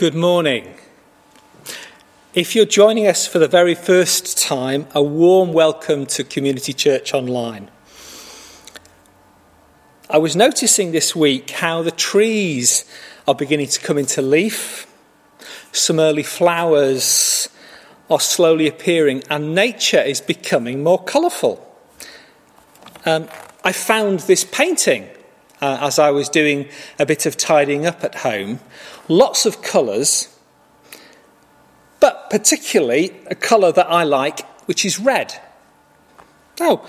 Good morning. If you're joining us for the very first time, a warm welcome to Community Church Online. I was noticing this week how the trees are beginning to come into leaf. Some early flowers are slowly appearing, and nature is becoming more colourful. Um, I found this painting uh, as I was doing a bit of tidying up at home. Lots of colours, but particularly a colour that I like, which is red. Oh,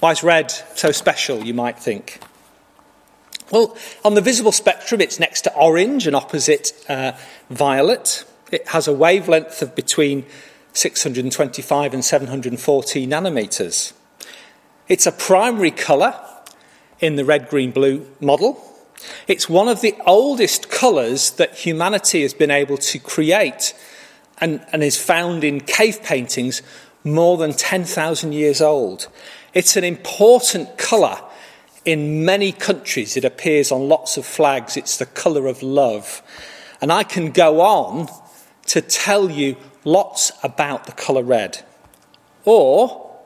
why is red so special, you might think? Well, on the visible spectrum, it's next to orange and opposite uh, violet. It has a wavelength of between 625 and 740 nanometers. It's a primary colour in the red, green, blue model. It's one of the oldest colours that humanity has been able to create and, and is found in cave paintings more than 10,000 years old. It's an important colour in many countries. It appears on lots of flags. It's the colour of love. And I can go on to tell you lots about the colour red. Or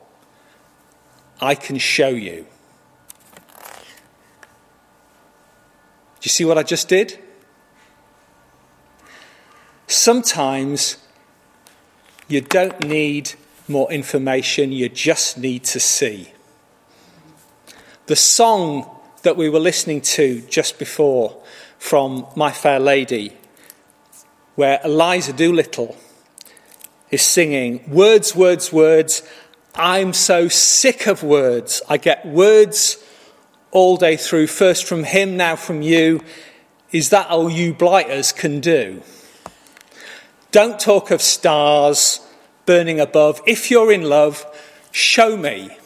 I can show you. You see what I just did? Sometimes you don't need more information, you just need to see. The song that we were listening to just before from My Fair Lady, where Eliza Doolittle is singing, Words, words, words. I'm so sick of words. I get words all day through, first from him, now from you. Is that all you blighters can do? Don't talk of stars burning above. If you're in love, show me.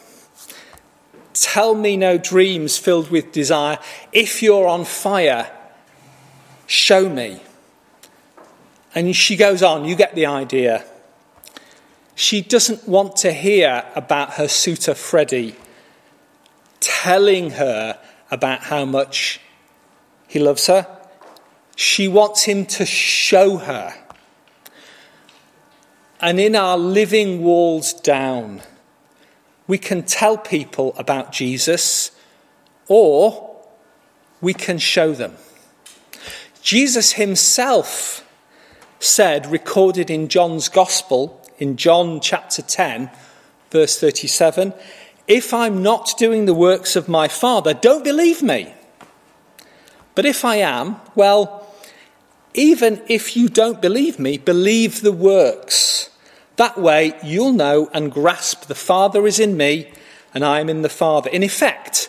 Tell me no dreams filled with desire. If you're on fire, show me. And she goes on, you get the idea. She doesn't want to hear about her suitor Freddie telling her about how much he loves her. She wants him to show her. And in our living walls down, we can tell people about Jesus or we can show them. Jesus himself said, recorded in John's Gospel, in John chapter 10, verse 37, If I'm not doing the works of my Father, don't believe me. But if I am, well, even if you don't believe me, believe the works. That way you'll know and grasp the Father is in me and I am in the Father. In effect,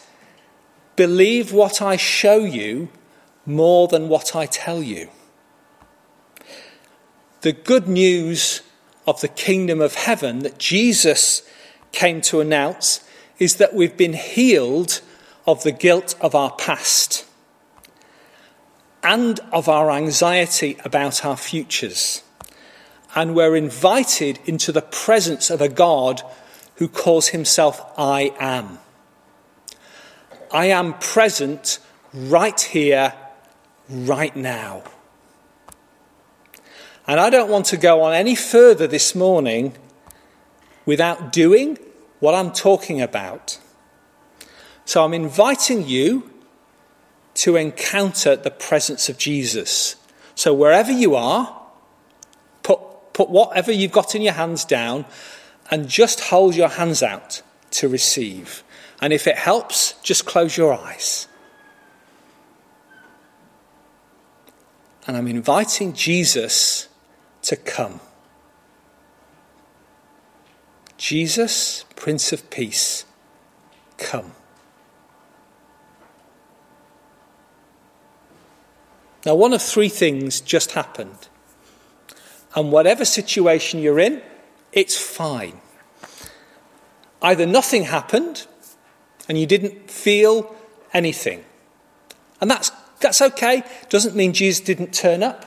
believe what I show you more than what I tell you. The good news of the kingdom of heaven that Jesus came to announce is that we've been healed of the guilt of our past and of our anxiety about our futures. And we're invited into the presence of a God who calls himself I am. I am present right here, right now. And I don't want to go on any further this morning without doing what I'm talking about. So I'm inviting you to encounter the presence of Jesus. So wherever you are, put, put whatever you've got in your hands down and just hold your hands out to receive. And if it helps, just close your eyes. And I'm inviting Jesus to come. Jesus, Prince of Peace, come. Now, one of three things just happened. And whatever situation you're in, it's fine. Either nothing happened and you didn't feel anything. And that's, that's okay. Doesn't mean Jesus didn't turn up.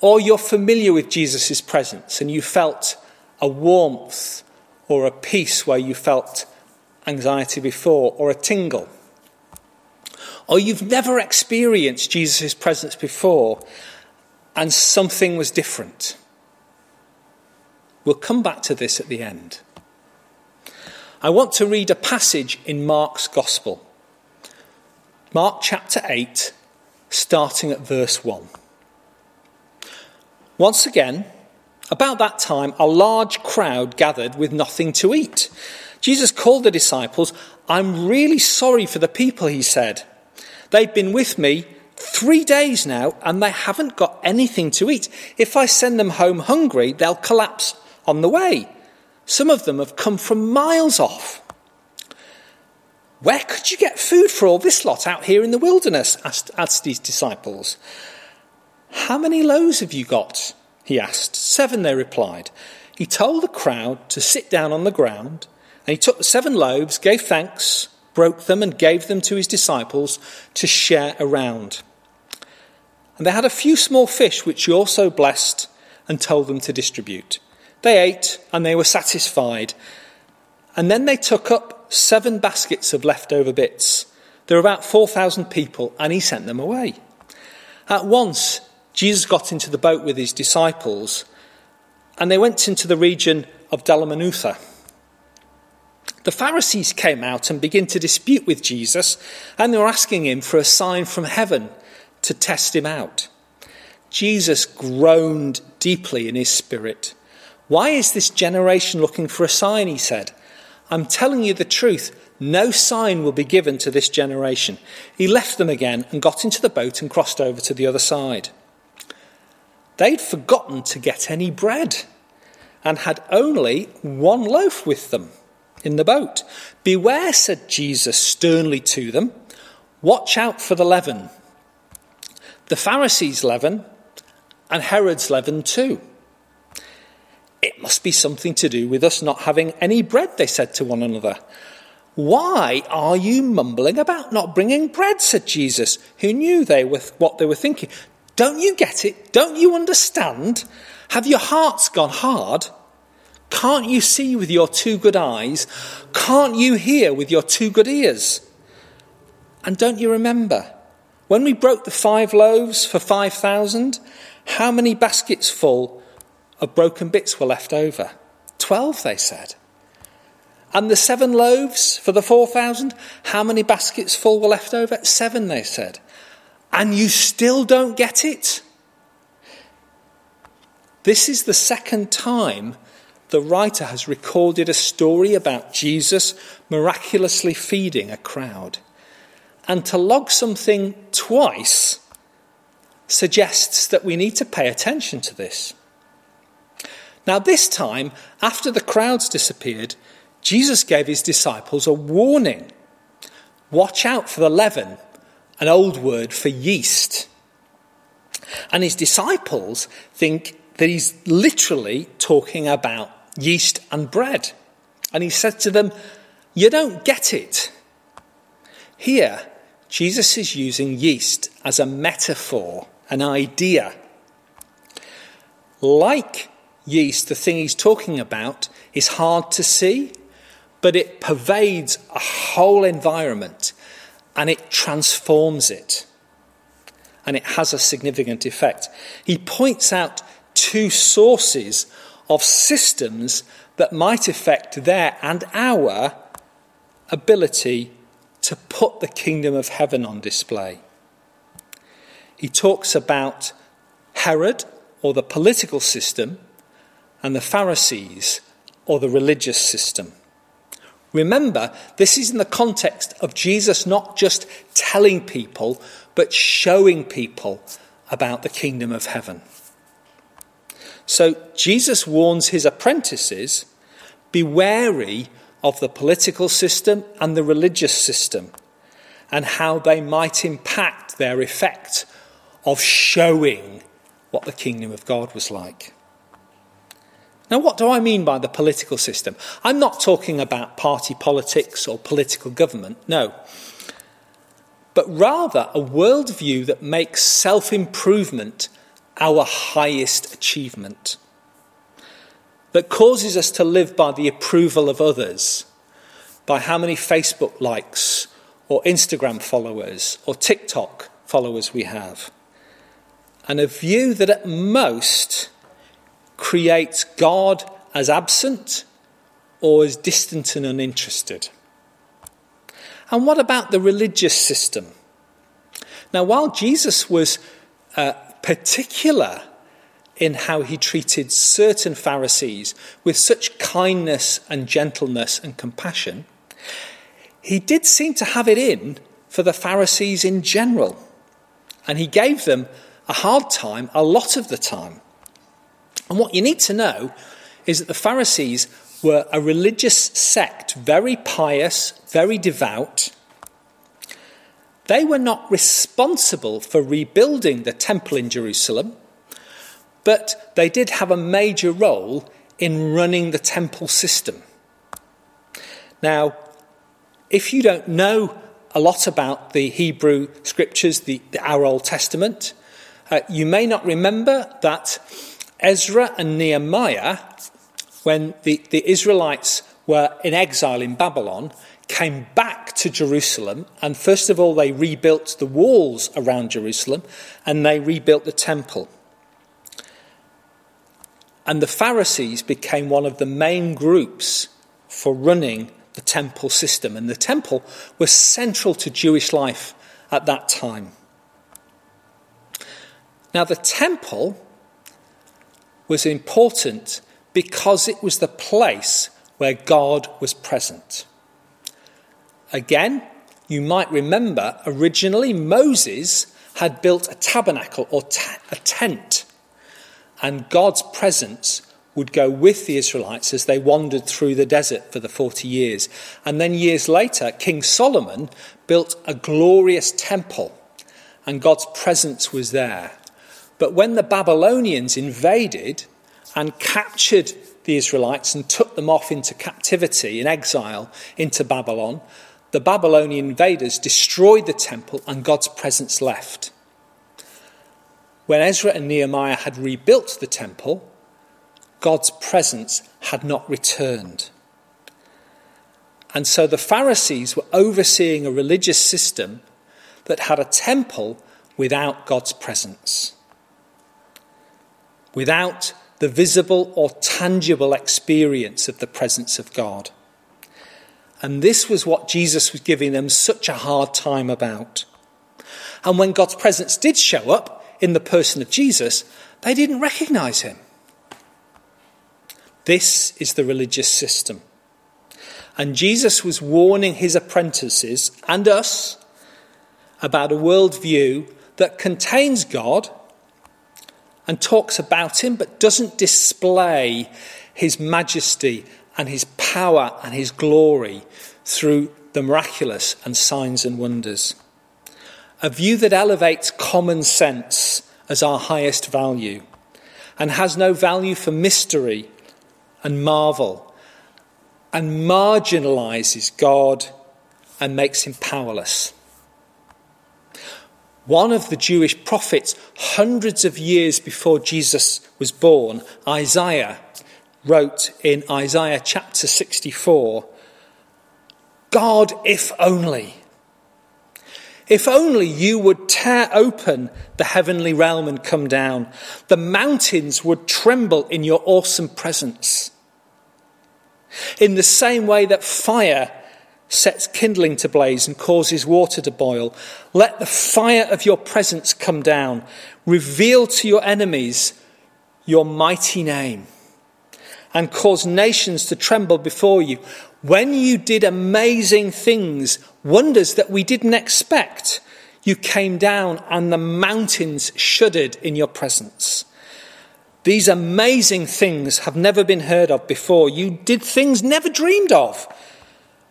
Or you're familiar with Jesus' presence and you felt a warmth or a peace where you felt anxiety before or a tingle. or you've never experienced Jesus' presence before and something was different. We'll come back to this at the end. I want to read a passage in Mark's Gospel. Mark chapter 8, starting at verse 1. Once again, about that time, a large crowd gathered with nothing to eat. Jesus called the disciples. I'm really sorry for the people, he said. They've been with me three days now and they haven't got anything to eat. If I send them home hungry, they'll collapse on the way. Some of them have come from miles off. Where could you get food for all this lot out here in the wilderness? asked, asked disciples. How many loaves have you got? He asked. Seven, they replied. He told the crowd to sit down on the ground, and he took the seven loaves, gave thanks, broke them, and gave them to his disciples to share around. And they had a few small fish, which he also blessed and told them to distribute. They ate, and they were satisfied. And then they took up seven baskets of leftover bits. There were about 4,000 people, and he sent them away. At once, Jesus got into the boat with his disciples, and they went into the region of Dalmanutha. The Pharisees came out and began to dispute with Jesus, and they were asking him for a sign from heaven to test him out. Jesus groaned deeply in his spirit. Why is this generation looking for a sign? He said. I'm telling you the truth. No sign will be given to this generation. He left them again and got into the boat and crossed over to the other side. They'd forgotten to get any bread and had only one loaf with them in the boat. Beware, said Jesus sternly to them. Watch out for the leaven. The Pharisees' leaven and Herod's leaven too. It must be something to do with us not having any bread, they said to one another. Why are you mumbling about not bringing bread? said Jesus, who knew they were what they were thinking. Don't you get it? Don't you understand? Have your hearts gone hard? Can't you see with your two good eyes? Can't you hear with your two good ears? And don't you remember when we broke the five loaves for 5,000? How many baskets full of broken bits were left over? Twelve, they said. And the seven loaves for the 4,000? How many baskets full were left over? Seven, they said and you still don't get it? This is the second time the writer has recorded a story about Jesus miraculously feeding a crowd. And to log something twice suggests that we need to pay attention to this. Now, this time, after the crowds disappeared, Jesus gave his disciples a warning watch out for the leaven an old word for yeast. And his disciples think that he's literally talking about yeast and bread. And he said to them, You don't get it. Here, Jesus is using yeast as a metaphor, an idea. Like yeast, the thing he's talking about is hard to see, but it pervades a whole environment and it transforms it. And it has a significant effect. He points out two sources of systems that might affect their and our ability to put the kingdom of heaven on display. He talks about Herod, or the political system, and the Pharisees, or the religious system. Remember, this is in the context of Jesus not just telling people, but showing people about the kingdom of heaven. So Jesus warns his apprentices be wary of the political system and the religious system and how they might impact their effect of showing what the kingdom of God was like. Now, what do I mean by the political system? I'm not talking about party politics or political government, no. But rather a worldview that makes self improvement our highest achievement, that causes us to live by the approval of others, by how many Facebook likes or Instagram followers or TikTok followers we have. And a view that at most creates God as absent or as distant and uninterested. And what about the religious system? Now, while Jesus was uh, particular in how he treated certain Pharisees with such kindness and gentleness and compassion, he did seem to have it in for the Pharisees in general. And he gave them a hard time a lot of the time. And what you need to know is that the Pharisees were a religious sect, very pious, very devout. They were not responsible for rebuilding the temple in Jerusalem. But they did have a major role in running the temple system. Now, if you don't know a lot about the Hebrew scriptures, the, our Old Testament, uh, you may not remember that Ezra and Nehemiah, when the, the Israelites were in exile in Babylon, came back to Jerusalem, and first of all, they rebuilt the walls around Jerusalem and they rebuilt the temple. And the Pharisees became one of the main groups for running the temple system. And the temple was central to Jewish life at that time. Now, the temple was important because it was the place where God was present. Again, you might remember originally Moses had built a tabernacle or a tent and God's presence would go with the Israelites as they wandered through the desert for the 40 years. And then years later, King Solomon built a glorious temple, and God's presence was there. But when the Babylonians invaded and captured the Israelites and took them off into captivity, in exile, into Babylon, the Babylonian invaders destroyed the temple and God's presence left. When Ezra and Nehemiah had rebuilt the temple, God's presence had not returned. And so the Pharisees were overseeing a religious system that had a temple without God's presence, without the visible or tangible experience of the presence of God. And this was what Jesus was giving them such a hard time about. And when God's presence did show up, in the person of Jesus, they didn't recognize him. This is the religious system. And Jesus was warning his apprentices and us about a worldview that contains God and talks about him but doesn't display his majesty and his power and his glory through the miraculous and signs and wonders a view that elevates common sense as our highest value and has no value for mystery and marvel and marginalizes God and makes him powerless. One of the Jewish prophets, hundreds of years before Jesus was born, Isaiah, wrote in Isaiah chapter 64 God, if only if only you would tear open the heavenly realm and come down, the mountains would tremble in your awesome presence. In the same way that fire sets kindling to blaze and causes water to boil, let the fire of your presence come down. Reveal to your enemies your mighty name and cause nations to tremble before you. When you did amazing things, wonders that we didn't expect, you came down and the mountains shuddered in your presence. These amazing things have never been heard of before. You did things never dreamed of.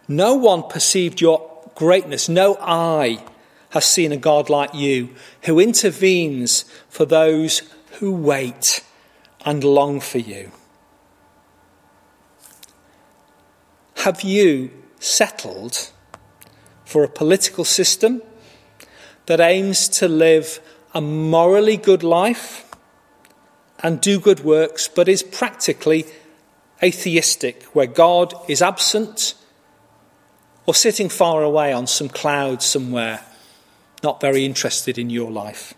No one perceived your greatness. No eye has seen a God like you who intervenes for those who wait and long for you. Have you settled for a political system that aims to live a morally good life and do good works, but is practically atheistic, where God is absent or sitting far away on some cloud somewhere, not very interested in your life?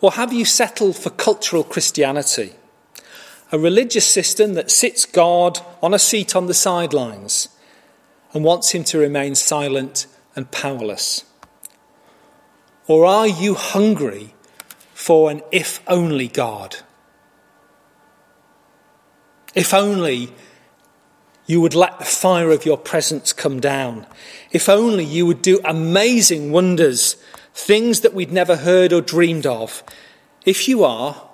Or have you settled for cultural Christianity, a religious system that sits God on a seat on the sidelines and wants him to remain silent and powerless? Or are you hungry for an if only God? If only you would let the fire of your presence come down. If only you would do amazing wonders, things that we'd never heard or dreamed of. If you are,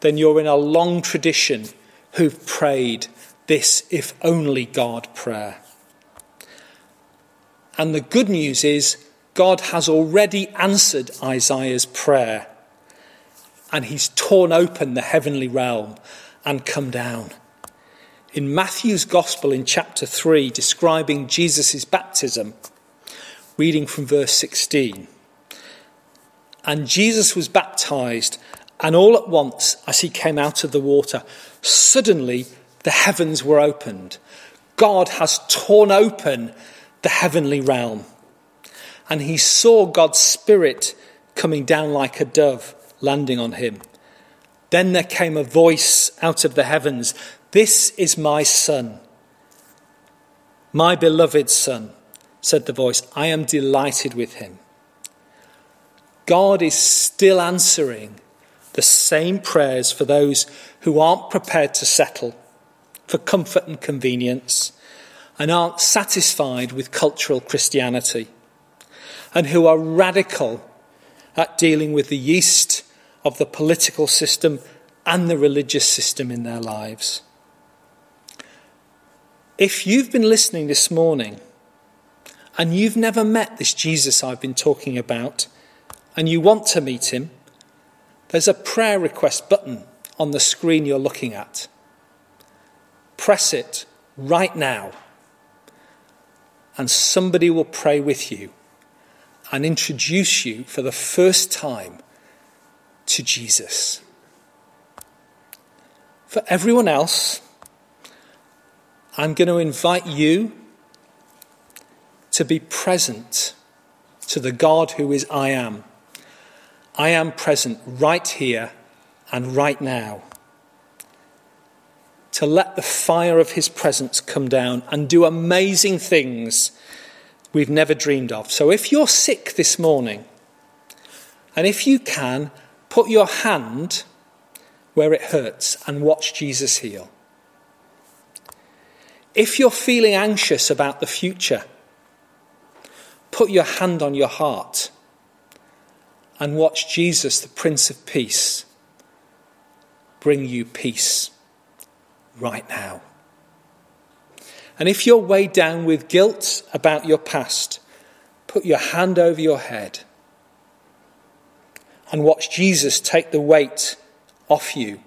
then you're in a long tradition who've prayed this if only God prayer. And the good news is God has already answered Isaiah's prayer, and he's torn open the heavenly realm and come down. In Matthew's Gospel in chapter 3, describing Jesus' baptism, reading from verse 16. And Jesus was baptized, and all at once, as he came out of the water, suddenly the heavens were opened. God has torn open the heavenly realm and he saw God's Spirit coming down like a dove, landing on him. Then there came a voice out of the heavens This is my Son, my beloved Son, said the voice. I am delighted with him. God is still answering the same prayers for those who aren't prepared to settle for comfort and convenience and aren't satisfied with cultural Christianity and who are radical at dealing with the yeast of the political system and the religious system in their lives. If you've been listening this morning and you've never met this Jesus I've been talking about, and you want to meet him, there's a prayer request button on the screen you're looking at. Press it right now, and somebody will pray with you and introduce you for the first time to Jesus. For everyone else, I'm going to invite you to be present to the God who is I am. I am present right here and right now. To let the fire of his presence come down and do amazing things we've never dreamed of. So if you're sick this morning, and if you can, put your hand where it hurts and watch Jesus heal. If you're feeling anxious about the future, put your hand on your heart and watch Jesus, the Prince of Peace, bring you peace right now. And if you're weighed down with guilt about your past, put your hand over your head and watch Jesus take the weight off you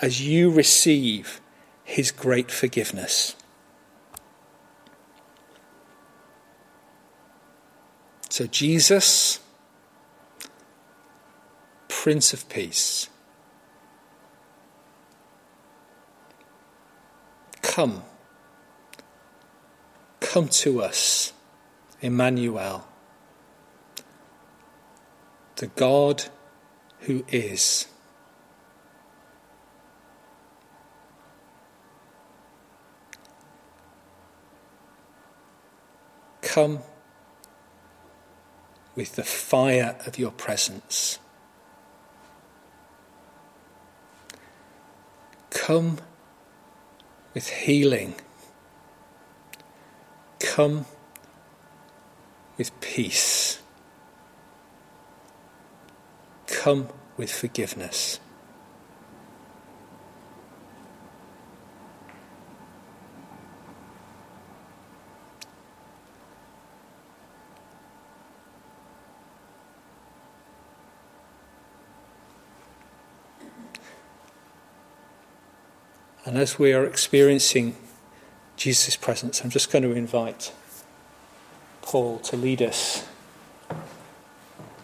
as you receive his great forgiveness. So, Jesus, Prince of Peace, come Come to us, Emmanuel, the God who is. Come with the fire of your presence. Come with healing come with peace. Come with forgiveness. And as we are experiencing Jesus' presence. I'm just going to invite Paul to lead us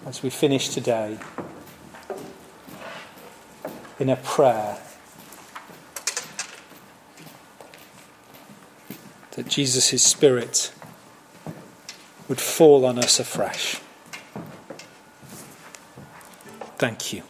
as we finish today in a prayer that Jesus' Spirit would fall on us afresh. Thank you.